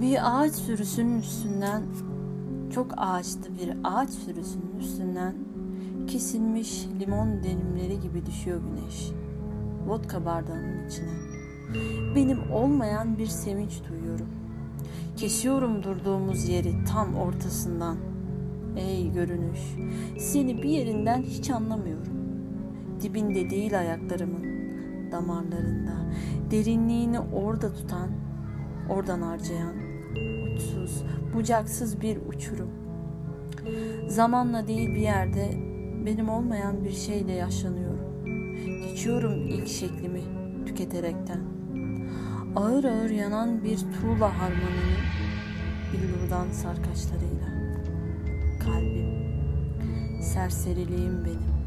Bir ağaç sürüsünün üstünden, çok ağaçlı bir ağaç sürüsünün üstünden kesilmiş limon dilimleri gibi düşüyor güneş. Vodka bardağının içine. Benim olmayan bir sevinç duyuyorum. Kesiyorum durduğumuz yeri tam ortasından. Ey görünüş, seni bir yerinden hiç anlamıyorum. Dibinde değil ayaklarımın, damarlarında, derinliğini orada tutan, oradan harcayan, bucaksız bir uçurum. Zamanla değil bir yerde benim olmayan bir şeyle yaşlanıyorum. Geçiyorum ilk şeklimi tüketerekten. Ağır ağır yanan bir tuğla harmanını billurdan sarkaçlarıyla. Kalbim, serseriliğim benim.